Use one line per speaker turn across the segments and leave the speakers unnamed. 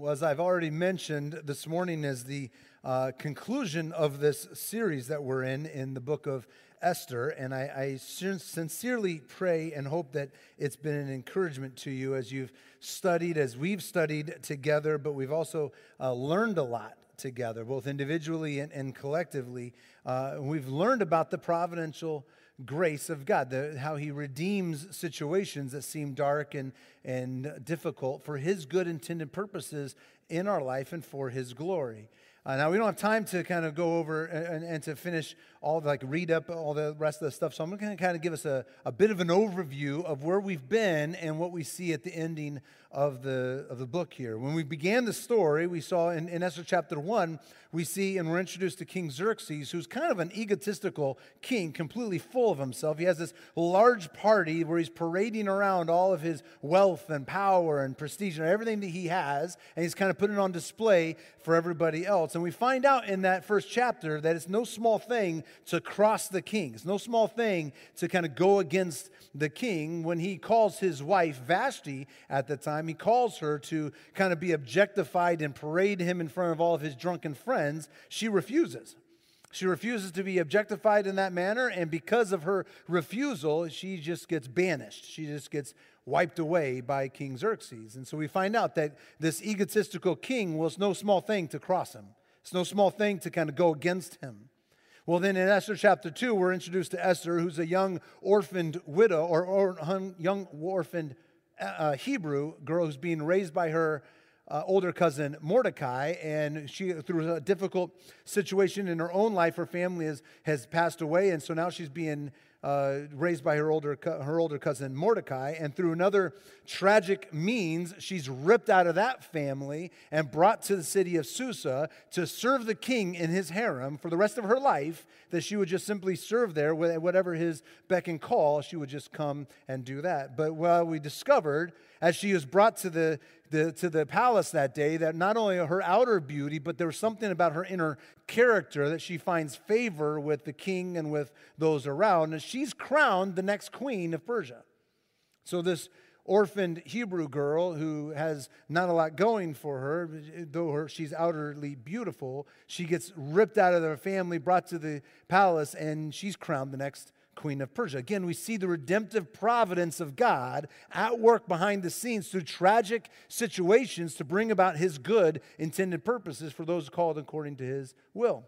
Well, as I've already mentioned, this morning is the uh, conclusion of this series that we're in in the book of Esther. And I, I sincerely pray and hope that it's been an encouragement to you as you've studied, as we've studied together, but we've also uh, learned a lot together, both individually and, and collectively. Uh, we've learned about the providential grace of God, the, how He redeems situations that seem dark and, and difficult for His good intended purposes in our life and for His glory. Uh, now, we don't have time to kind of go over and, and, to finish all, the, like, read up all the rest of the stuff. So I'm going to kind of give us a, a bit of an overview of where we've been and what we see at the ending of the, of the book here. When we began the story, we saw in, in Esther chapter 1, we see and we're introduced to King Xerxes, who's kind of an egotistical king, completely full of himself. He has this large party where he's parading around all of his wealth and power and prestige and everything that he has, and he's kind of putting it on display for everybody else. And we find out in that first chapter that it's no small thing to cross the king, it's no small thing to kind of go against the king when he calls his wife Vashti at the time, he calls her to kind of be objectified and parade him in front of all of his drunken friends she refuses. She refuses to be objectified in that manner, and because of her refusal, she just gets banished. She just gets wiped away by King Xerxes. And so we find out that this egotistical king was no small thing to cross him, it's no small thing to kind of go against him. Well, then in Esther chapter 2, we're introduced to Esther, who's a young orphaned widow or, or young orphaned uh, Hebrew girl who's being raised by her uh, older cousin Mordecai, and she, through a difficult situation in her own life, her family has, has passed away, and so now she's being uh, raised by her older, her older cousin Mordecai. And through another tragic means, she's ripped out of that family and brought to the city of Susa to serve the king in his harem for the rest of her life, that she would just simply serve there, whatever his beck and call, she would just come and do that. But well, we discovered as she was brought to the the, to the palace that day that not only her outer beauty, but there was something about her inner character that she finds favor with the king and with those around. And she's crowned the next queen of Persia. So, this orphaned Hebrew girl who has not a lot going for her, though her, she's outwardly beautiful, she gets ripped out of her family, brought to the palace, and she's crowned the next queen of Persia. Again, we see the redemptive providence of God at work behind the scenes through tragic situations to bring about his good intended purposes for those called according to his will.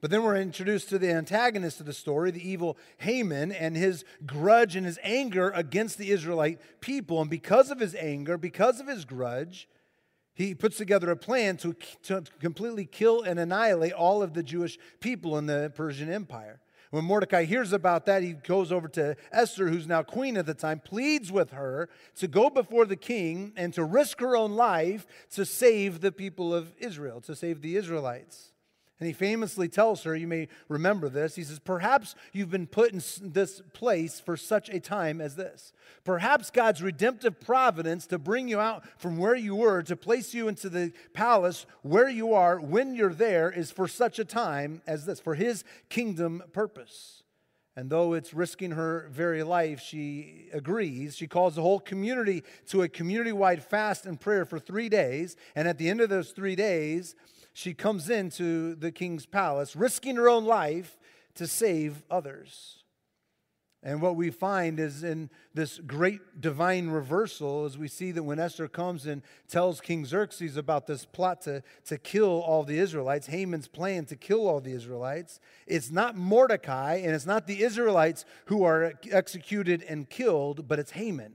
But then we're introduced to the antagonist of the story, the evil Haman, and his grudge and his anger against the Israelite people. And because of his anger, because of his grudge, he puts together a plan to, to completely kill and annihilate all of the Jewish people in the Persian Empire. When Mordecai hears about that, he goes over to Esther, who's now queen at the time, pleads with her to go before the king and to risk her own life to save the people of Israel, to save the Israelites. And he famously tells her, you may remember this, he says, Perhaps you've been put in this place for such a time as this. Perhaps God's redemptive providence to bring you out from where you were, to place you into the palace where you are when you're there, is for such a time as this, for his kingdom purpose. And though it's risking her very life, she agrees. She calls the whole community to a community wide fast and prayer for three days. And at the end of those three days, she comes into the king's palace, risking her own life to save others. And what we find is in this great divine reversal, as we see that when Esther comes and tells King Xerxes about this plot to, to kill all the Israelites, Haman's plan to kill all the Israelites, it's not Mordecai and it's not the Israelites who are executed and killed, but it's Haman.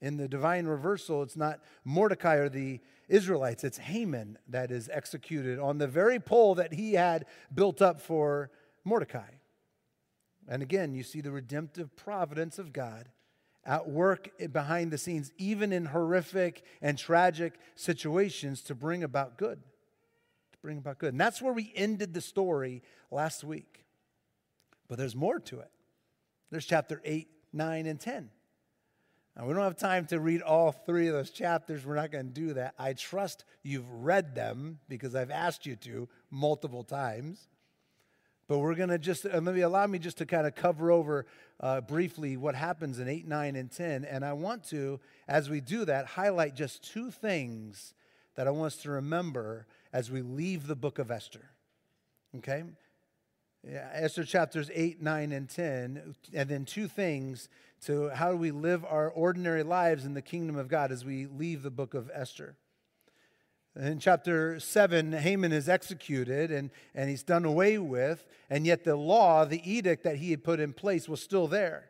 In the divine reversal, it's not Mordecai or the Israelites. It's Haman that is executed on the very pole that he had built up for Mordecai. And again, you see the redemptive providence of God at work behind the scenes, even in horrific and tragic situations, to bring about good. To bring about good. And that's where we ended the story last week. But there's more to it. There's chapter 8, 9, and 10. Now, we don't have time to read all three of those chapters. We're not going to do that. I trust you've read them because I've asked you to multiple times. But we're going to just, uh, maybe allow me just to kind of cover over uh, briefly what happens in 8, 9, and 10. And I want to, as we do that, highlight just two things that I want us to remember as we leave the book of Esther. Okay? Esther chapters 8, 9, and 10, and then two things to how do we live our ordinary lives in the kingdom of God as we leave the book of Esther. In chapter 7, Haman is executed and, and he's done away with, and yet the law, the edict that he had put in place, was still there.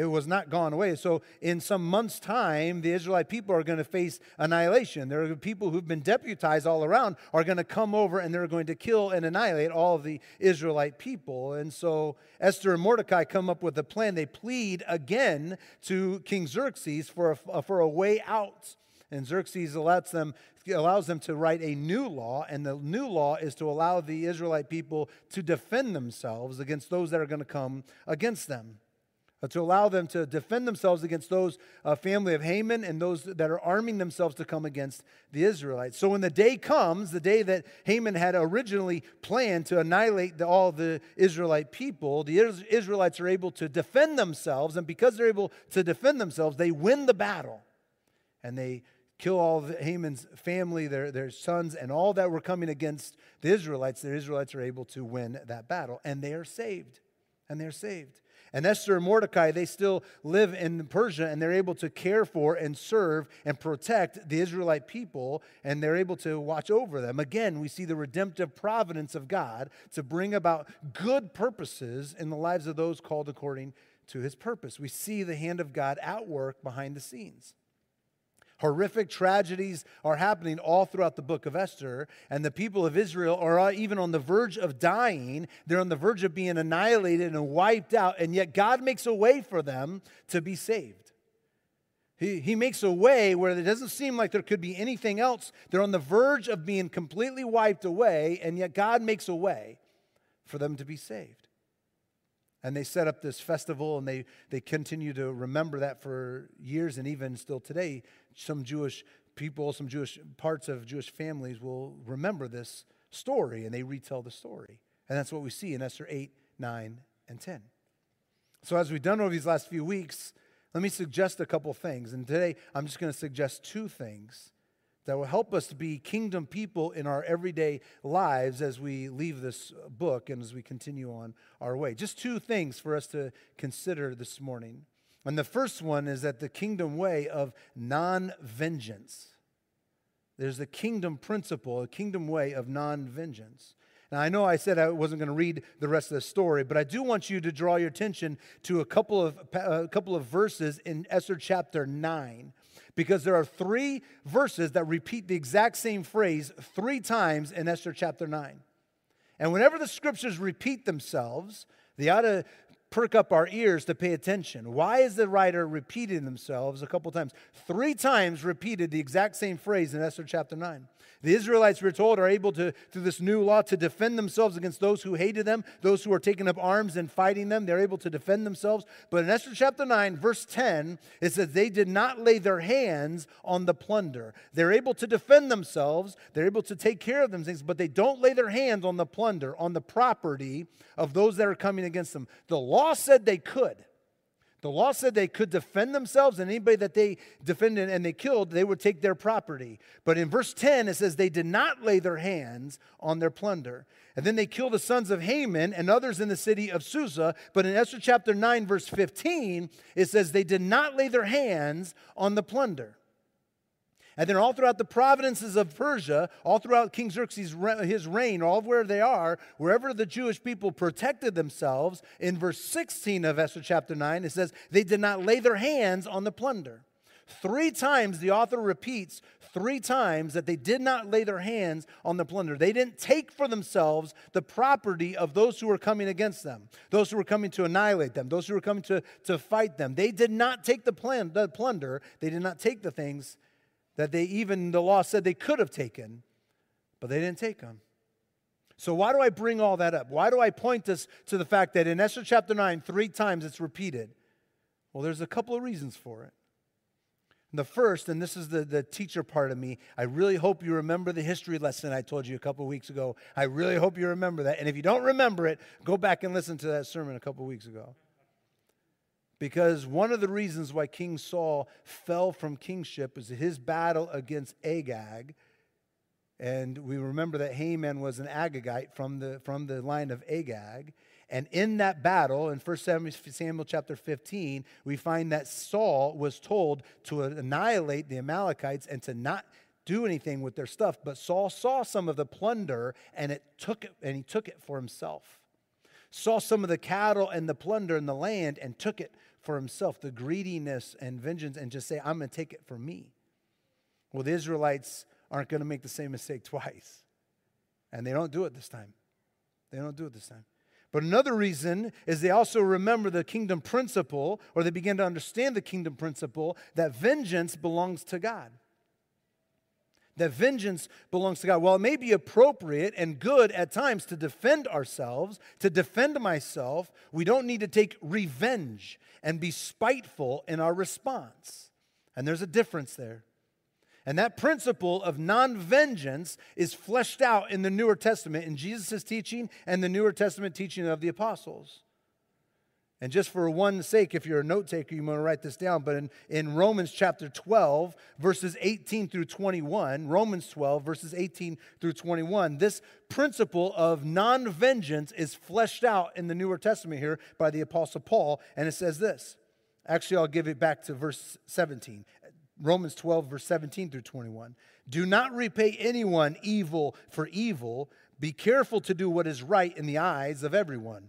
It was not gone away. So, in some months' time, the Israelite people are going to face annihilation. There are people who've been deputized all around are going to come over and they're going to kill and annihilate all of the Israelite people. And so, Esther and Mordecai come up with a plan. They plead again to King Xerxes for a, for a way out. And Xerxes allows them, allows them to write a new law, and the new law is to allow the Israelite people to defend themselves against those that are going to come against them. Uh, to allow them to defend themselves against those uh, family of Haman and those that are arming themselves to come against the Israelites. So when the day comes, the day that Haman had originally planned to annihilate the, all the Israelite people, the Israelites are able to defend themselves, and because they're able to defend themselves, they win the battle. And they kill all of Haman's family, their, their sons, and all that were coming against the Israelites. The Israelites are able to win that battle, and they are saved. And they're saved. And Esther and Mordecai, they still live in Persia and they're able to care for and serve and protect the Israelite people and they're able to watch over them. Again, we see the redemptive providence of God to bring about good purposes in the lives of those called according to his purpose. We see the hand of God at work behind the scenes. Horrific tragedies are happening all throughout the book of Esther, and the people of Israel are uh, even on the verge of dying. They're on the verge of being annihilated and wiped out, and yet God makes a way for them to be saved. He, he makes a way where it doesn't seem like there could be anything else. They're on the verge of being completely wiped away, and yet God makes a way for them to be saved. And they set up this festival and they, they continue to remember that for years and even still today some Jewish people, some Jewish parts of Jewish families will remember this story and they retell the story. And that's what we see in Esther 8, 9, and 10. So, as we've done over these last few weeks, let me suggest a couple things. And today, I'm just going to suggest two things that will help us to be kingdom people in our everyday lives as we leave this book and as we continue on our way. Just two things for us to consider this morning. And the first one is that the kingdom way of non vengeance. There's a kingdom principle, a kingdom way of non vengeance. Now, I know I said I wasn't going to read the rest of the story, but I do want you to draw your attention to a couple of, a couple of verses in Esther chapter 9, because there are three verses that repeat the exact same phrase three times in Esther chapter 9. And whenever the scriptures repeat themselves, they ought to perk up our ears to pay attention. Why is the writer repeating themselves a couple times? Three times repeated the exact same phrase in Esther chapter 9. The Israelites, we're told, are able to, through this new law, to defend themselves against those who hated them, those who are taking up arms and fighting them. They're able to defend themselves. But in Esther chapter 9, verse 10, it says, They did not lay their hands on the plunder. They're able to defend themselves, they're able to take care of them things, but they don't lay their hands on the plunder, on the property of those that are coming against them. The law said they could. The law said they could defend themselves, and anybody that they defended and they killed, they would take their property. But in verse 10, it says they did not lay their hands on their plunder. And then they killed the sons of Haman and others in the city of Susa. But in Esther chapter 9, verse 15, it says they did not lay their hands on the plunder. And then all throughout the provinces of Persia, all throughout King Xerxes' his reign, all where they are, wherever the Jewish people protected themselves, in verse 16 of Esther chapter 9, it says, they did not lay their hands on the plunder. Three times the author repeats three times that they did not lay their hands on the plunder. They didn't take for themselves the property of those who were coming against them, those who were coming to annihilate them, those who were coming to, to fight them. They did not take the, plan, the plunder, they did not take the things that they even, the law said they could have taken, but they didn't take them. So, why do I bring all that up? Why do I point us to the fact that in Esther chapter 9, three times it's repeated? Well, there's a couple of reasons for it. The first, and this is the, the teacher part of me, I really hope you remember the history lesson I told you a couple weeks ago. I really hope you remember that. And if you don't remember it, go back and listen to that sermon a couple weeks ago. Because one of the reasons why King Saul fell from kingship is his battle against Agag. And we remember that Haman was an Agagite from the, from the line of Agag. And in that battle, in 1 Samuel chapter 15, we find that Saul was told to annihilate the Amalekites and to not do anything with their stuff. But Saul saw some of the plunder and it took it, and he took it for himself. Saw some of the cattle and the plunder in the land and took it for himself, the greediness and vengeance, and just say, I'm going to take it for me. Well, the Israelites aren't going to make the same mistake twice. And they don't do it this time. They don't do it this time. But another reason is they also remember the kingdom principle, or they begin to understand the kingdom principle that vengeance belongs to God. That vengeance belongs to God. While it may be appropriate and good at times to defend ourselves, to defend myself, we don't need to take revenge and be spiteful in our response. And there's a difference there. And that principle of non vengeance is fleshed out in the Newer Testament, in Jesus' teaching and the Newer Testament teaching of the apostles. And just for one sake, if you're a note taker, you want to write this down. But in, in Romans chapter 12, verses 18 through 21, Romans 12, verses 18 through 21, this principle of non vengeance is fleshed out in the Newer Testament here by the Apostle Paul. And it says this. Actually, I'll give it back to verse 17. Romans 12, verse 17 through 21. Do not repay anyone evil for evil. Be careful to do what is right in the eyes of everyone.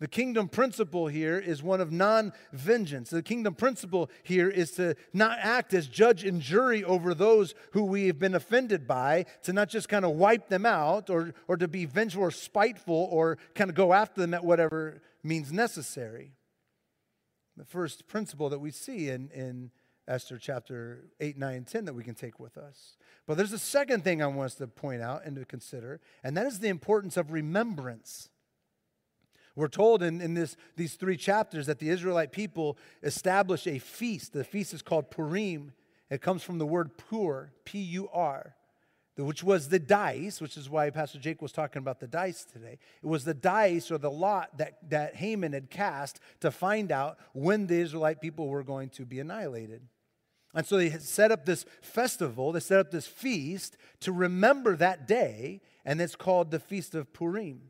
The kingdom principle here is one of non vengeance. The kingdom principle here is to not act as judge and jury over those who we have been offended by, to not just kind of wipe them out or, or to be vengeful or spiteful or kind of go after them at whatever means necessary. The first principle that we see in, in Esther chapter 8, 9, and 10 that we can take with us. But there's a second thing I want us to point out and to consider, and that is the importance of remembrance. We're told in, in this, these three chapters that the Israelite people established a feast. The feast is called Purim. It comes from the word pur, P U R which was the dice, which is why Pastor Jake was talking about the dice today. It was the dice or the lot that, that Haman had cast to find out when the Israelite people were going to be annihilated. And so they set up this festival, they set up this feast to remember that day, and it's called the Feast of Purim.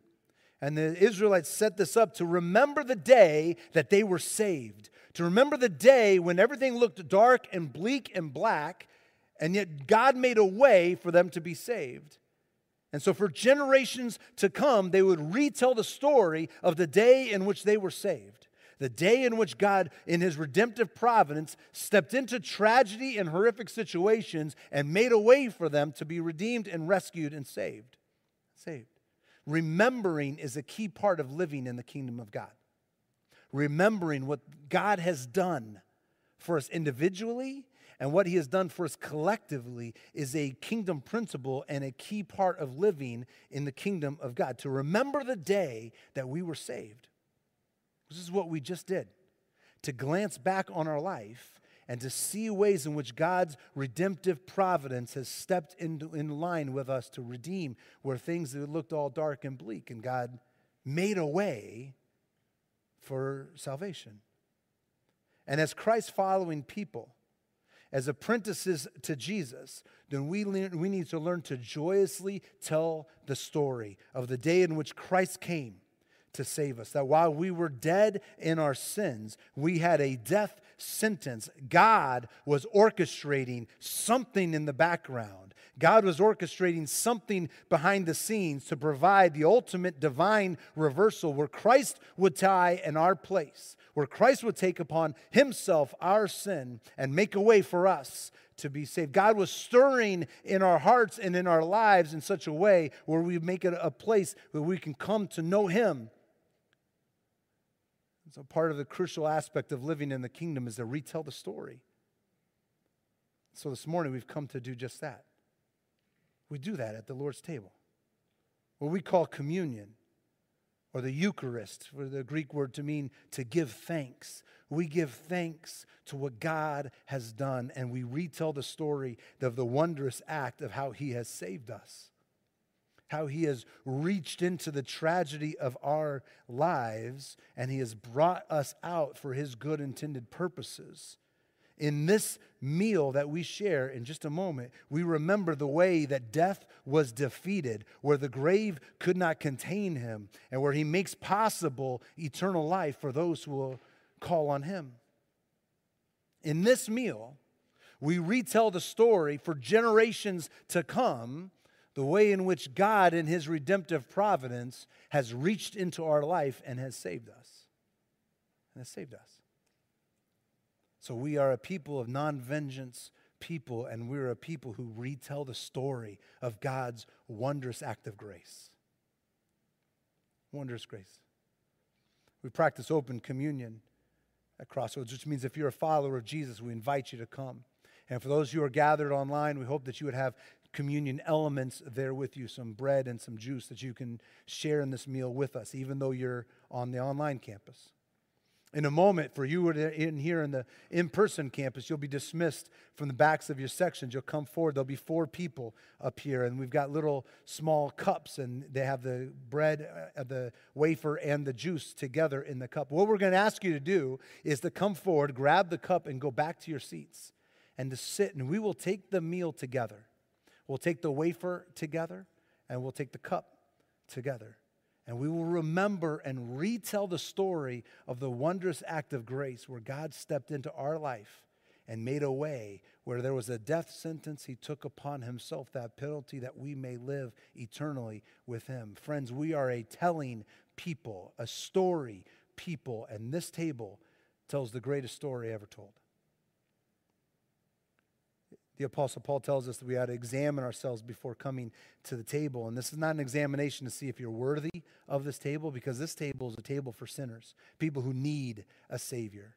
And the Israelites set this up to remember the day that they were saved, to remember the day when everything looked dark and bleak and black, and yet God made a way for them to be saved. And so, for generations to come, they would retell the story of the day in which they were saved. The day in which God, in his redemptive providence, stepped into tragedy and horrific situations and made a way for them to be redeemed and rescued and saved. Saved. Remembering is a key part of living in the kingdom of God. Remembering what God has done for us individually and what he has done for us collectively is a kingdom principle and a key part of living in the kingdom of God. To remember the day that we were saved. This is what we just did. To glance back on our life and to see ways in which God's redemptive providence has stepped into, in line with us to redeem where things looked all dark and bleak, and God made a way for salvation. And as Christ following people, as apprentices to Jesus, then we, we need to learn to joyously tell the story of the day in which Christ came to save us. That while we were dead in our sins, we had a death sentence. God was orchestrating something in the background. God was orchestrating something behind the scenes to provide the ultimate divine reversal where Christ would die in our place, where Christ would take upon himself our sin and make a way for us to be saved. God was stirring in our hearts and in our lives in such a way where we make it a place where we can come to know him so, part of the crucial aspect of living in the kingdom is to retell the story. So, this morning we've come to do just that. We do that at the Lord's table. What we call communion or the Eucharist, for the Greek word to mean to give thanks. We give thanks to what God has done, and we retell the story of the wondrous act of how He has saved us, how He has reached into the tragedy of our lives, and He has brought us out for His good intended purposes in this meal that we share in just a moment, we remember the way that death was defeated, where the grave could not contain him, and where he makes possible eternal life for those who will call on him. In this meal, we retell the story for generations to come, the way in which God, in his redemptive providence, has reached into our life and has saved us. And has saved us. So we are a people of non vengeance people, and we're a people who retell the story of God's wondrous act of grace. Wondrous grace. We practice open communion at Crossroads, which means if you're a follower of Jesus, we invite you to come. And for those who are gathered online, we hope that you would have communion elements there with you some bread and some juice that you can share in this meal with us, even though you're on the online campus. In a moment, for you in here in the in person campus, you'll be dismissed from the backs of your sections. You'll come forward. There'll be four people up here, and we've got little small cups, and they have the bread, uh, the wafer, and the juice together in the cup. What we're going to ask you to do is to come forward, grab the cup, and go back to your seats and to sit, and we will take the meal together. We'll take the wafer together, and we'll take the cup together. And we will remember and retell the story of the wondrous act of grace where God stepped into our life and made a way where there was a death sentence. He took upon himself that penalty that we may live eternally with him. Friends, we are a telling people, a story people, and this table tells the greatest story ever told the Apostle Paul tells us that we ought to examine ourselves before coming to the table. And this is not an examination to see if you're worthy of this table, because this table is a table for sinners, people who need a Savior.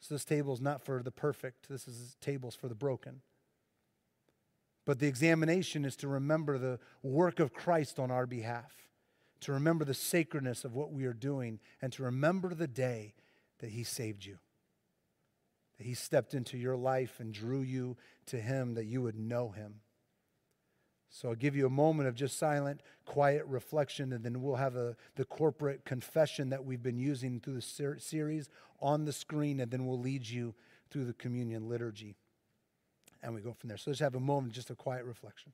So this table is not for the perfect, this is tables for the broken. But the examination is to remember the work of Christ on our behalf, to remember the sacredness of what we are doing, and to remember the day that He saved you. He stepped into your life and drew you to Him that you would know Him. So I'll give you a moment of just silent, quiet reflection, and then we'll have a, the corporate confession that we've been using through the ser- series on the screen, and then we'll lead you through the communion liturgy. And we go from there. So let's have a moment, just a quiet reflection.